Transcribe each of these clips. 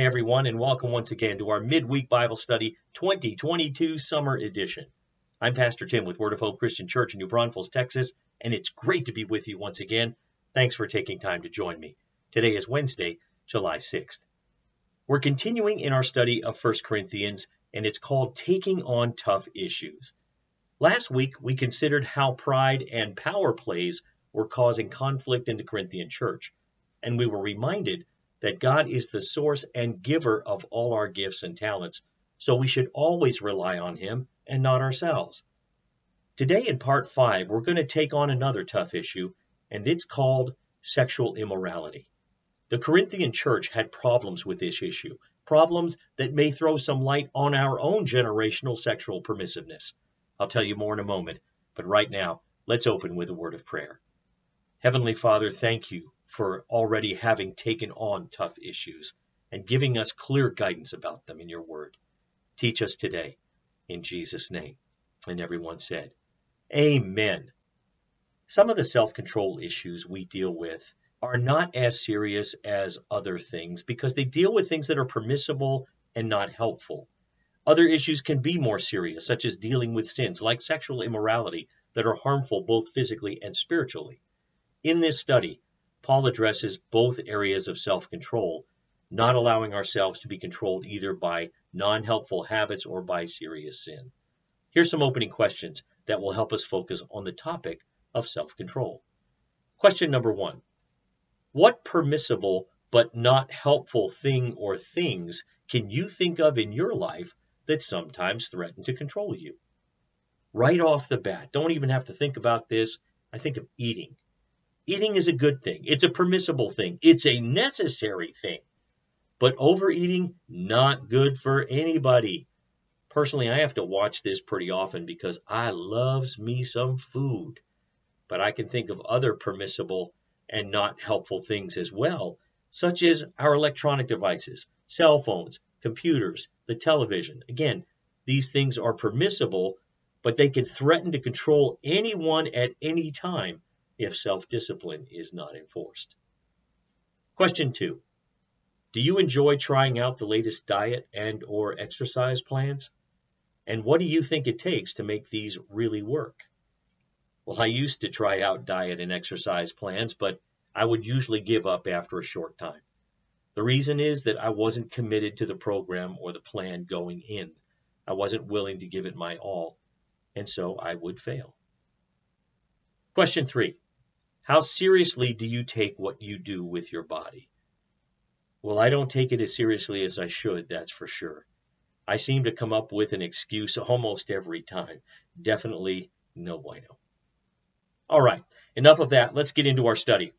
Hi, everyone, and welcome once again to our midweek Bible study 2022 summer edition. I'm Pastor Tim with Word of Hope Christian Church in New Braunfels, Texas, and it's great to be with you once again. Thanks for taking time to join me. Today is Wednesday, July 6th. We're continuing in our study of 1 Corinthians, and it's called Taking on Tough Issues. Last week, we considered how pride and power plays were causing conflict in the Corinthian church, and we were reminded that God is the source and giver of all our gifts and talents, so we should always rely on Him and not ourselves. Today, in part five, we're going to take on another tough issue, and it's called sexual immorality. The Corinthian church had problems with this issue, problems that may throw some light on our own generational sexual permissiveness. I'll tell you more in a moment, but right now, let's open with a word of prayer. Heavenly Father, thank you for already having taken on tough issues and giving us clear guidance about them in your word. Teach us today in Jesus' name. And everyone said, Amen. Some of the self control issues we deal with are not as serious as other things because they deal with things that are permissible and not helpful. Other issues can be more serious, such as dealing with sins like sexual immorality that are harmful both physically and spiritually. In this study, Paul addresses both areas of self control, not allowing ourselves to be controlled either by non helpful habits or by serious sin. Here's some opening questions that will help us focus on the topic of self control. Question number one What permissible but not helpful thing or things can you think of in your life that sometimes threaten to control you? Right off the bat, don't even have to think about this. I think of eating. Eating is a good thing. It's a permissible thing. It's a necessary thing. But overeating, not good for anybody. Personally, I have to watch this pretty often because I loves me some food. But I can think of other permissible and not helpful things as well, such as our electronic devices, cell phones, computers, the television. Again, these things are permissible, but they can threaten to control anyone at any time if self-discipline is not enforced. Question 2. Do you enjoy trying out the latest diet and or exercise plans? And what do you think it takes to make these really work? Well, I used to try out diet and exercise plans, but I would usually give up after a short time. The reason is that I wasn't committed to the program or the plan going in. I wasn't willing to give it my all, and so I would fail. Question 3. How seriously do you take what you do with your body? Well, I don't take it as seriously as I should, that's for sure. I seem to come up with an excuse almost every time. Definitely no bueno. All right, enough of that. Let's get into our study.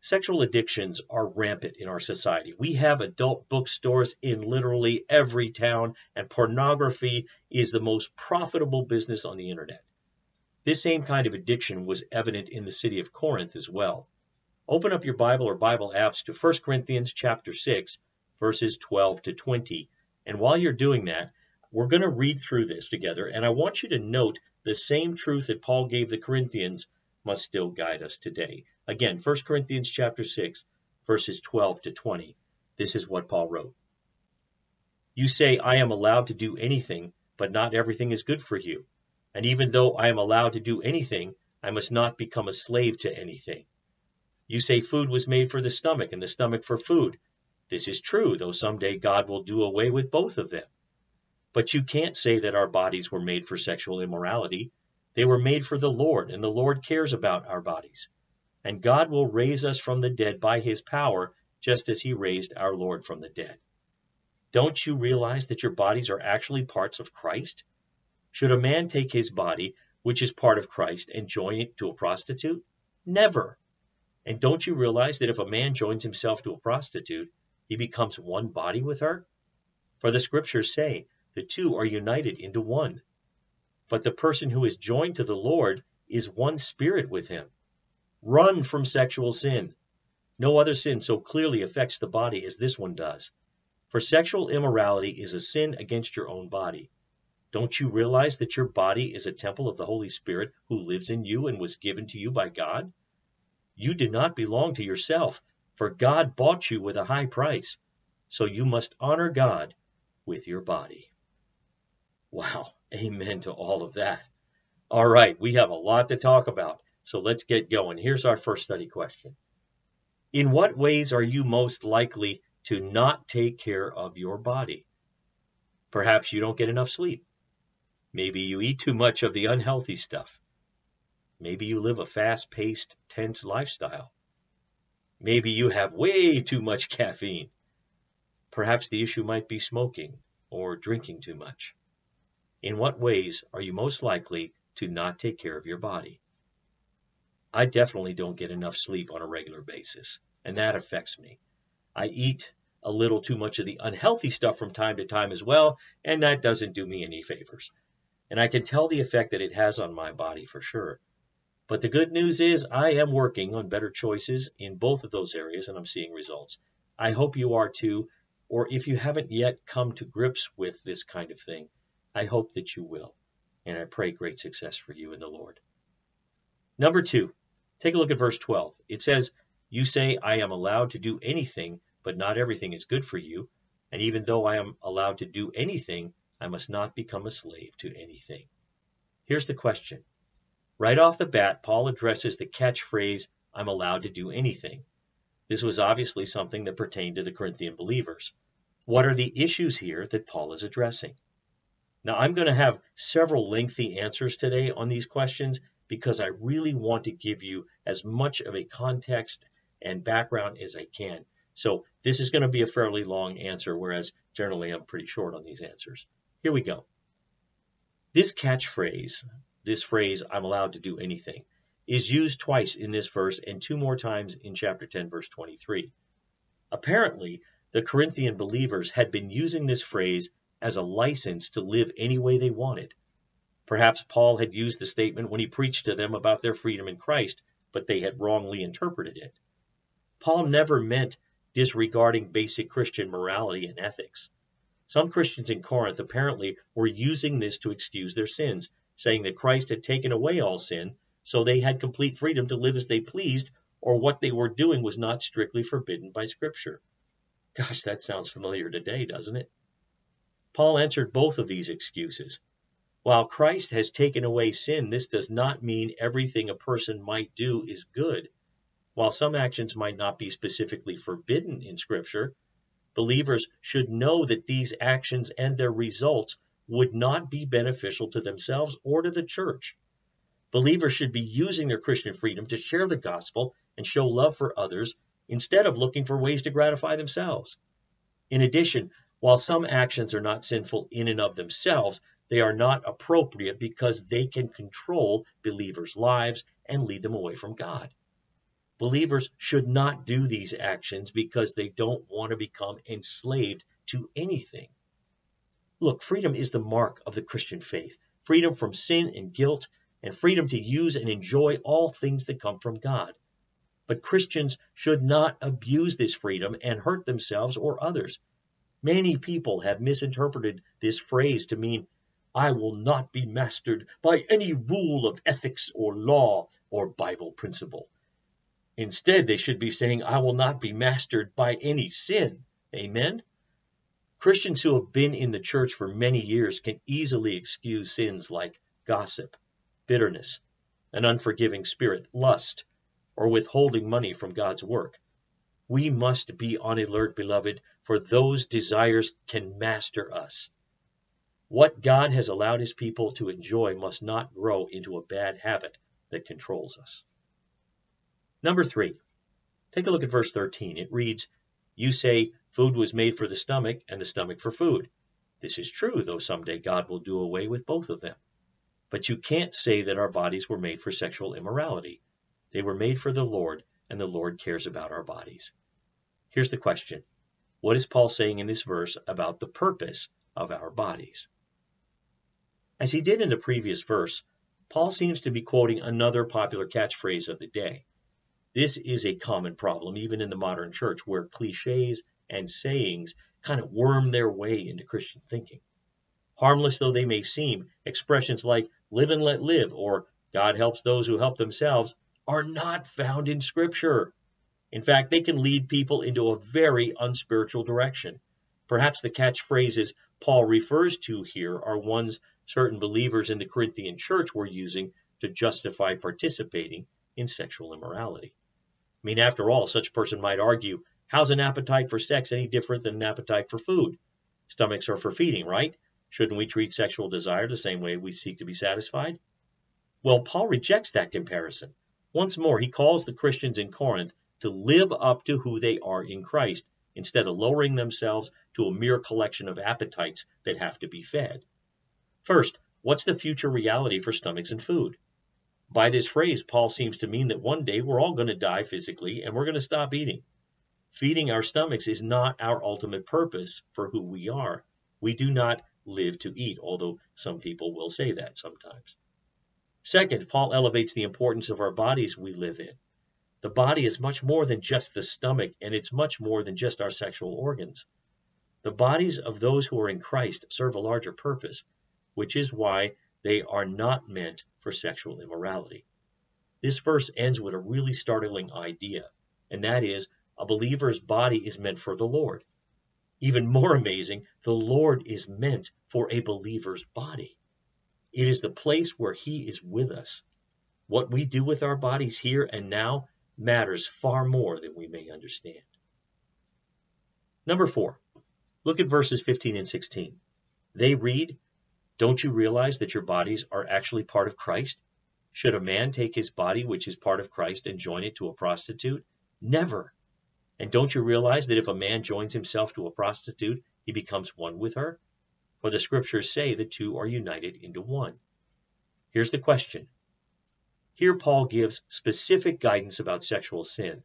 Sexual addictions are rampant in our society. We have adult bookstores in literally every town, and pornography is the most profitable business on the internet. This same kind of addiction was evident in the city of Corinth as well. Open up your Bible or Bible apps to 1 Corinthians chapter 6, verses 12 to 20. And while you're doing that, we're going to read through this together, and I want you to note the same truth that Paul gave the Corinthians must still guide us today. Again, 1 Corinthians chapter 6, verses 12 to 20. This is what Paul wrote. You say, I am allowed to do anything, but not everything is good for you. And even though I am allowed to do anything, I must not become a slave to anything. You say food was made for the stomach and the stomach for food. This is true, though someday God will do away with both of them. But you can't say that our bodies were made for sexual immorality. They were made for the Lord, and the Lord cares about our bodies. And God will raise us from the dead by his power, just as he raised our Lord from the dead. Don't you realize that your bodies are actually parts of Christ? Should a man take his body, which is part of Christ, and join it to a prostitute? Never. And don't you realize that if a man joins himself to a prostitute, he becomes one body with her? For the scriptures say, the two are united into one. But the person who is joined to the Lord is one spirit with him. Run from sexual sin. No other sin so clearly affects the body as this one does. For sexual immorality is a sin against your own body. Don't you realize that your body is a temple of the Holy Spirit who lives in you and was given to you by God? You do not belong to yourself, for God bought you with a high price. so you must honor God with your body. Wow, amen to all of that. All right, we have a lot to talk about, so let's get going. Here's our first study question In what ways are you most likely to not take care of your body? Perhaps you don't get enough sleep. Maybe you eat too much of the unhealthy stuff. Maybe you live a fast paced, tense lifestyle. Maybe you have way too much caffeine. Perhaps the issue might be smoking or drinking too much. In what ways are you most likely to not take care of your body? I definitely don't get enough sleep on a regular basis, and that affects me. I eat a little too much of the unhealthy stuff from time to time as well, and that doesn't do me any favors. And I can tell the effect that it has on my body for sure. But the good news is I am working on better choices in both of those areas and I'm seeing results. I hope you are too, or if you haven't yet come to grips with this kind of thing, I hope that you will, and I pray great success for you in the Lord. Number two, take a look at verse 12. It says, You say, I am allowed to do anything, but not everything is good for you. And even though I am allowed to do anything, I must not become a slave to anything. Here's the question. Right off the bat, Paul addresses the catchphrase, I'm allowed to do anything. This was obviously something that pertained to the Corinthian believers. What are the issues here that Paul is addressing? Now, I'm going to have several lengthy answers today on these questions because I really want to give you as much of a context and background as I can. So, this is going to be a fairly long answer, whereas generally I'm pretty short on these answers. Here we go. This catchphrase, this phrase, I'm allowed to do anything, is used twice in this verse and two more times in chapter 10, verse 23. Apparently, the Corinthian believers had been using this phrase as a license to live any way they wanted. Perhaps Paul had used the statement when he preached to them about their freedom in Christ, but they had wrongly interpreted it. Paul never meant disregarding basic Christian morality and ethics. Some Christians in Corinth apparently were using this to excuse their sins, saying that Christ had taken away all sin, so they had complete freedom to live as they pleased, or what they were doing was not strictly forbidden by Scripture. Gosh, that sounds familiar today, doesn't it? Paul answered both of these excuses. While Christ has taken away sin, this does not mean everything a person might do is good. While some actions might not be specifically forbidden in Scripture, believers should know that these actions and their results would not be beneficial to themselves or to the church. Believers should be using their Christian freedom to share the gospel and show love for others instead of looking for ways to gratify themselves. In addition, while some actions are not sinful in and of themselves, they are not appropriate because they can control believers' lives and lead them away from God. Believers should not do these actions because they don't want to become enslaved to anything. Look, freedom is the mark of the Christian faith freedom from sin and guilt, and freedom to use and enjoy all things that come from God. But Christians should not abuse this freedom and hurt themselves or others. Many people have misinterpreted this phrase to mean, I will not be mastered by any rule of ethics or law or Bible principle. Instead, they should be saying, I will not be mastered by any sin. Amen? Christians who have been in the church for many years can easily excuse sins like gossip, bitterness, an unforgiving spirit, lust, or withholding money from God's work. We must be on alert, beloved, for those desires can master us. What God has allowed his people to enjoy must not grow into a bad habit that controls us. Number three, take a look at verse 13. It reads, You say, food was made for the stomach and the stomach for food. This is true, though someday God will do away with both of them. But you can't say that our bodies were made for sexual immorality. They were made for the Lord, and the Lord cares about our bodies. Here's the question What is Paul saying in this verse about the purpose of our bodies? As he did in the previous verse, Paul seems to be quoting another popular catchphrase of the day. This is a common problem even in the modern church where cliches and sayings kind of worm their way into Christian thinking. Harmless though they may seem, expressions like live and let live or God helps those who help themselves are not found in Scripture. In fact, they can lead people into a very unspiritual direction. Perhaps the catchphrases Paul refers to here are ones certain believers in the Corinthian church were using to justify participating in sexual immorality. I mean, after all, such a person might argue, how's an appetite for sex any different than an appetite for food? Stomachs are for feeding, right? Shouldn't we treat sexual desire the same way we seek to be satisfied? Well, Paul rejects that comparison. Once more, he calls the Christians in Corinth to live up to who they are in Christ instead of lowering themselves to a mere collection of appetites that have to be fed. First, what's the future reality for stomachs and food? By this phrase, Paul seems to mean that one day we're all going to die physically and we're going to stop eating. Feeding our stomachs is not our ultimate purpose for who we are. We do not live to eat, although some people will say that sometimes. Second, Paul elevates the importance of our bodies we live in. The body is much more than just the stomach, and it's much more than just our sexual organs. The bodies of those who are in Christ serve a larger purpose, which is why they are not meant for sexual immorality. This verse ends with a really startling idea, and that is a believer's body is meant for the Lord. Even more amazing, the Lord is meant for a believer's body. It is the place where He is with us. What we do with our bodies here and now matters far more than we may understand. Number four, look at verses 15 and 16. They read, Don't you realize that your bodies are actually part of Christ? Should a man take his body, which is part of Christ, and join it to a prostitute? Never. And don't you realize that if a man joins himself to a prostitute, he becomes one with her? For the scriptures say the two are united into one. Here's the question. Here Paul gives specific guidance about sexual sin.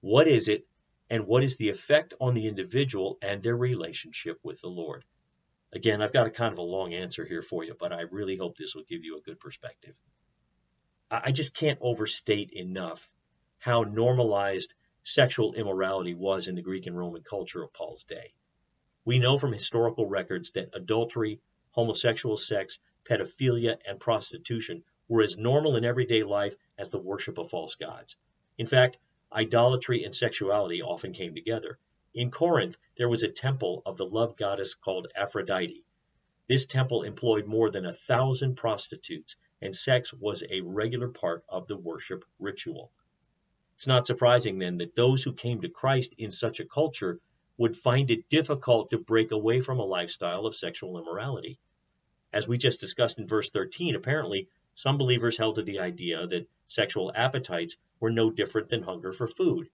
What is it, and what is the effect on the individual and their relationship with the Lord? Again, I've got a kind of a long answer here for you, but I really hope this will give you a good perspective. I just can't overstate enough how normalized sexual immorality was in the Greek and Roman culture of Paul's day. We know from historical records that adultery, homosexual sex, pedophilia, and prostitution were as normal in everyday life as the worship of false gods. In fact, idolatry and sexuality often came together. In Corinth, there was a temple of the love goddess called Aphrodite. This temple employed more than a thousand prostitutes, and sex was a regular part of the worship ritual. It's not surprising then that those who came to Christ in such a culture would find it difficult to break away from a lifestyle of sexual immorality. As we just discussed in verse 13, apparently some believers held to the idea that sexual appetites were no different than hunger for food.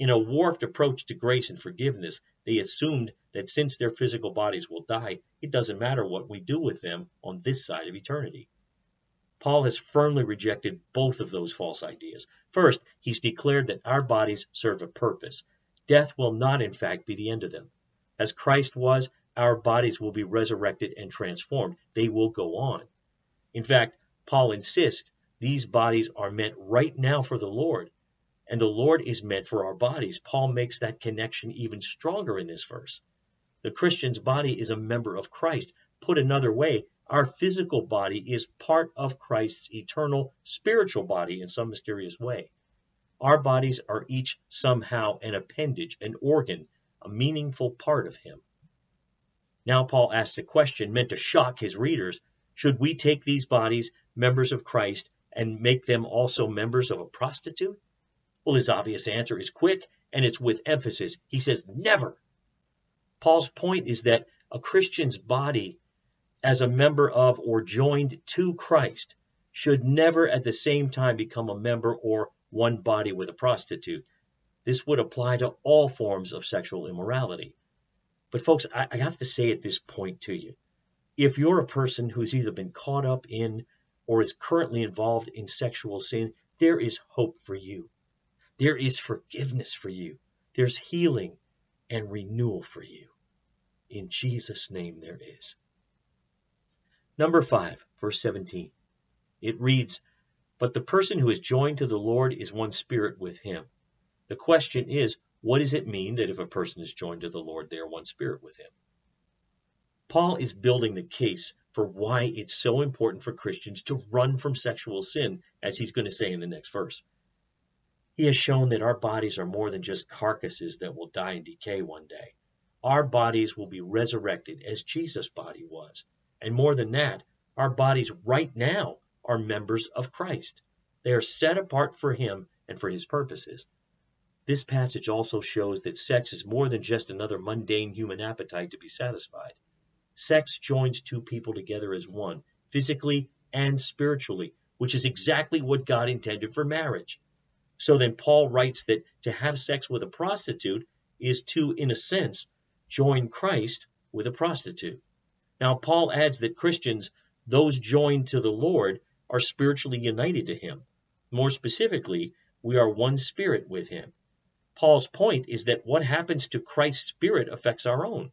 In a warped approach to grace and forgiveness, they assumed that since their physical bodies will die, it doesn't matter what we do with them on this side of eternity. Paul has firmly rejected both of those false ideas. First, he's declared that our bodies serve a purpose, Death will not, in fact, be the end of them. As Christ was, our bodies will be resurrected and transformed. They will go on. In fact, Paul insists these bodies are meant right now for the Lord, and the Lord is meant for our bodies. Paul makes that connection even stronger in this verse. The Christian's body is a member of Christ. Put another way, our physical body is part of Christ's eternal spiritual body in some mysterious way. Our bodies are each somehow an appendage, an organ, a meaningful part of Him. Now, Paul asks a question meant to shock his readers Should we take these bodies, members of Christ, and make them also members of a prostitute? Well, his obvious answer is quick and it's with emphasis. He says, Never. Paul's point is that a Christian's body, as a member of or joined to Christ, should never at the same time become a member or one body with a prostitute. This would apply to all forms of sexual immorality. But, folks, I, I have to say at this point to you if you're a person who's either been caught up in or is currently involved in sexual sin, there is hope for you. There is forgiveness for you. There's healing and renewal for you. In Jesus' name, there is. Number 5, verse 17. It reads, but the person who is joined to the Lord is one spirit with him. The question is, what does it mean that if a person is joined to the Lord, they are one spirit with him? Paul is building the case for why it's so important for Christians to run from sexual sin, as he's going to say in the next verse. He has shown that our bodies are more than just carcasses that will die and decay one day. our bodies will be resurrected as Jesus' body was. And more than that, our bodies right now are members of Christ. They are set apart for Him and for His purposes. This passage also shows that sex is more than just another mundane human appetite to be satisfied. Sex joins two people together as one, physically and spiritually, which is exactly what God intended for marriage. So then Paul writes that to have sex with a prostitute is to, in a sense, join Christ with a prostitute. Now, Paul adds that Christians, those joined to the Lord, are spiritually united to him. More specifically, we are one spirit with him. Paul's point is that what happens to Christ's spirit affects our own.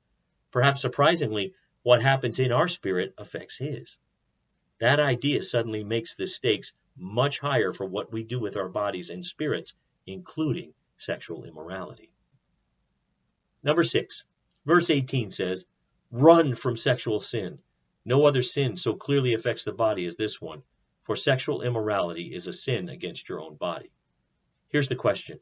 Perhaps surprisingly, what happens in our spirit affects his. That idea suddenly makes the stakes much higher for what we do with our bodies and spirits, including sexual immorality. Number six, verse 18 says, Run from sexual sin. No other sin so clearly affects the body as this one, for sexual immorality is a sin against your own body. Here's the question.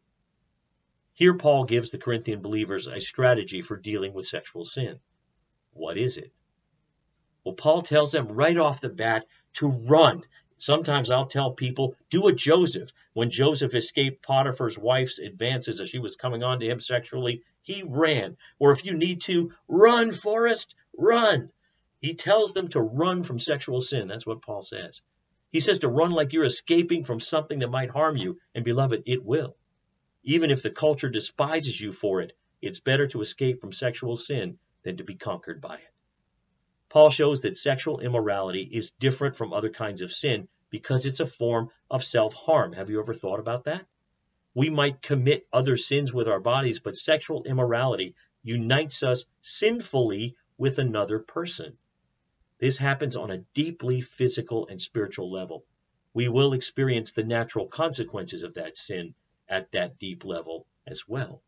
Here, Paul gives the Corinthian believers a strategy for dealing with sexual sin. What is it? Well, Paul tells them right off the bat to run. Sometimes I'll tell people, do a Joseph. When Joseph escaped Potiphar's wife's advances as she was coming on to him sexually, he ran. Or if you need to, run, Forrest, run. He tells them to run from sexual sin. That's what Paul says. He says to run like you're escaping from something that might harm you. And beloved, it will. Even if the culture despises you for it, it's better to escape from sexual sin than to be conquered by it. Paul shows that sexual immorality is different from other kinds of sin because it's a form of self harm. Have you ever thought about that? We might commit other sins with our bodies, but sexual immorality unites us sinfully with another person. This happens on a deeply physical and spiritual level. We will experience the natural consequences of that sin at that deep level as well.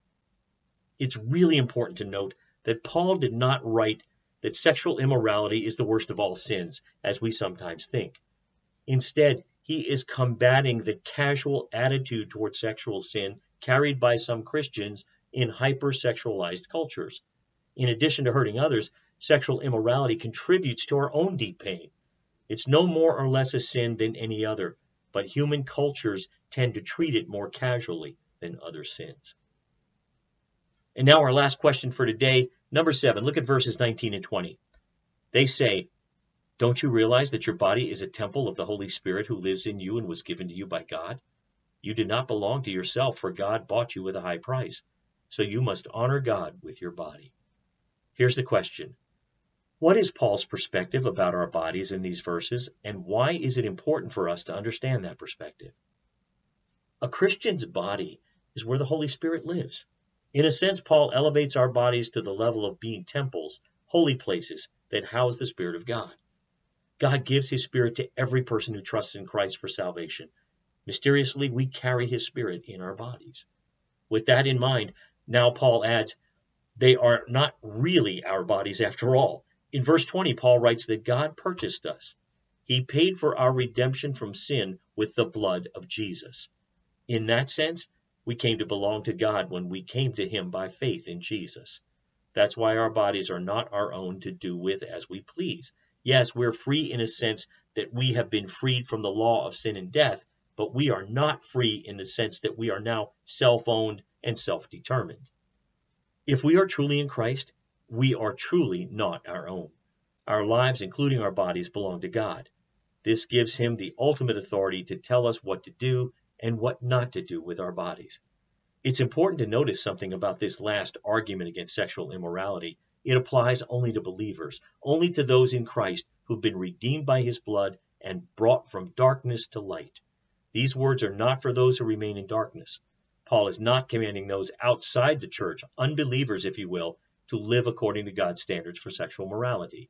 It's really important to note that Paul did not write that sexual immorality is the worst of all sins, as we sometimes think. Instead, he is combating the casual attitude toward sexual sin carried by some Christians in hypersexualized cultures. In addition to hurting others, sexual immorality contributes to our own deep pain. It's no more or less a sin than any other, but human cultures tend to treat it more casually than other sins. And now, our last question for today Number seven, look at verses 19 and 20. They say, Don't you realize that your body is a temple of the Holy Spirit who lives in you and was given to you by God? You do not belong to yourself, for God bought you with a high price. So you must honor God with your body. Here's the question What is Paul's perspective about our bodies in these verses, and why is it important for us to understand that perspective? A Christian's body is where the Holy Spirit lives. In a sense, Paul elevates our bodies to the level of being temples, holy places that house the Spirit of God. God gives His Spirit to every person who trusts in Christ for salvation. Mysteriously, we carry His Spirit in our bodies. With that in mind, now Paul adds, they are not really our bodies after all. In verse 20, Paul writes that God purchased us. He paid for our redemption from sin with the blood of Jesus. In that sense, we came to belong to God when we came to Him by faith in Jesus. That's why our bodies are not our own to do with as we please. Yes, we're free in a sense that we have been freed from the law of sin and death, but we are not free in the sense that we are now self owned and self determined. If we are truly in Christ, we are truly not our own. Our lives, including our bodies, belong to God. This gives Him the ultimate authority to tell us what to do and what not to do with our bodies. It's important to notice something about this last argument against sexual immorality. It applies only to believers, only to those in Christ who've been redeemed by his blood and brought from darkness to light. These words are not for those who remain in darkness. Paul is not commanding those outside the church, unbelievers, if you will, to live according to God's standards for sexual morality.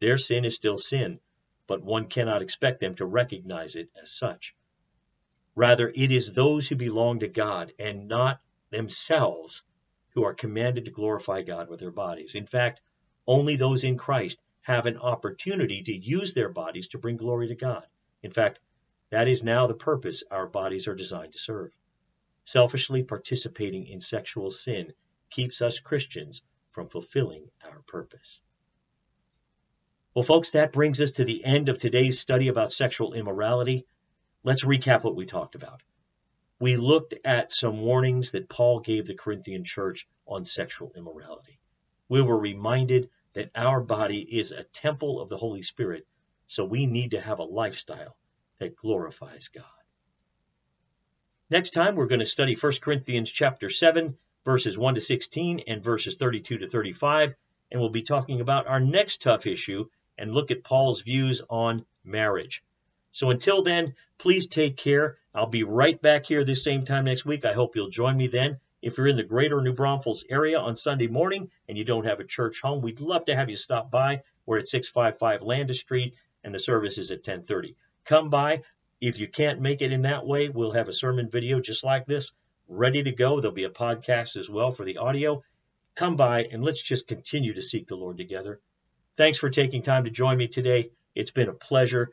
Their sin is still sin, but one cannot expect them to recognize it as such. Rather, it is those who belong to God and not themselves who are commanded to glorify God with their bodies. In fact, only those in Christ have an opportunity to use their bodies to bring glory to God. In fact, that is now the purpose our bodies are designed to serve. Selfishly participating in sexual sin keeps us Christians from fulfilling our purpose. Well, folks, that brings us to the end of today's study about sexual immorality. Let's recap what we talked about. We looked at some warnings that Paul gave the Corinthian church on sexual immorality. We were reminded that our body is a temple of the Holy Spirit, so we need to have a lifestyle that glorifies God. Next time we're going to study 1 Corinthians chapter 7 verses 1 to 16 and verses 32 to 35 and we'll be talking about our next tough issue and look at Paul's views on marriage. So until then, please take care. I'll be right back here this same time next week. I hope you'll join me then. If you're in the greater New Braunfels area on Sunday morning and you don't have a church home, we'd love to have you stop by. We're at 655 Landis Street and the service is at 1030. Come by. If you can't make it in that way, we'll have a sermon video just like this ready to go. There'll be a podcast as well for the audio. Come by and let's just continue to seek the Lord together. Thanks for taking time to join me today. It's been a pleasure.